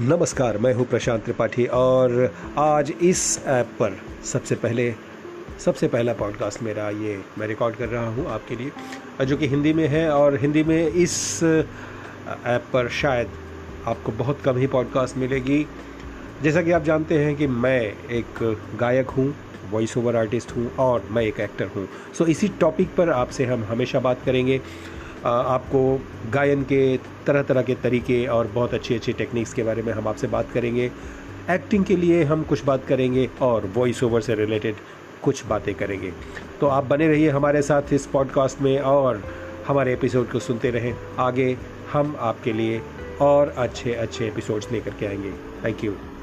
नमस्कार, मैं हूँ प्रशांत त्रिपाठी और आज इस ऐप पर सबसे पहले, सबसे पहला पॉडकास्ट मेरा ये मैं रिकॉर्ड कर रहा हूँ आपके लिए जो कि हिंदी में है और हिंदी में इस ऐप पर शायद आपको बहुत कम ही पॉडकास्ट मिलेगी। जैसा कि आप जानते हैं कि मैं एक गायक हूँ वॉइस ओवर आर्टिस्ट हूँ और मैं एक एक्टर हूँ। सो इसी टॉपिक पर आपसे हम हमेशा बात करेंगे। आपको गायन के तरह तरह के तरीके और बहुत अच्छी अच्छी टेक्निक्स के बारे में हम आपसे बात करेंगे। एक्टिंग के लिए हम कुछ बात करेंगे और वॉइस ओवर से रिलेटेड कुछ बातें करेंगे। तो आप बने रहिए हमारे साथ इस पॉडकास्ट में और हमारे एपिसोड को सुनते रहें। आगे हम आपके लिए और अच्छे अच्छे एपिसोड्स लेकर के आएँगे। Thank you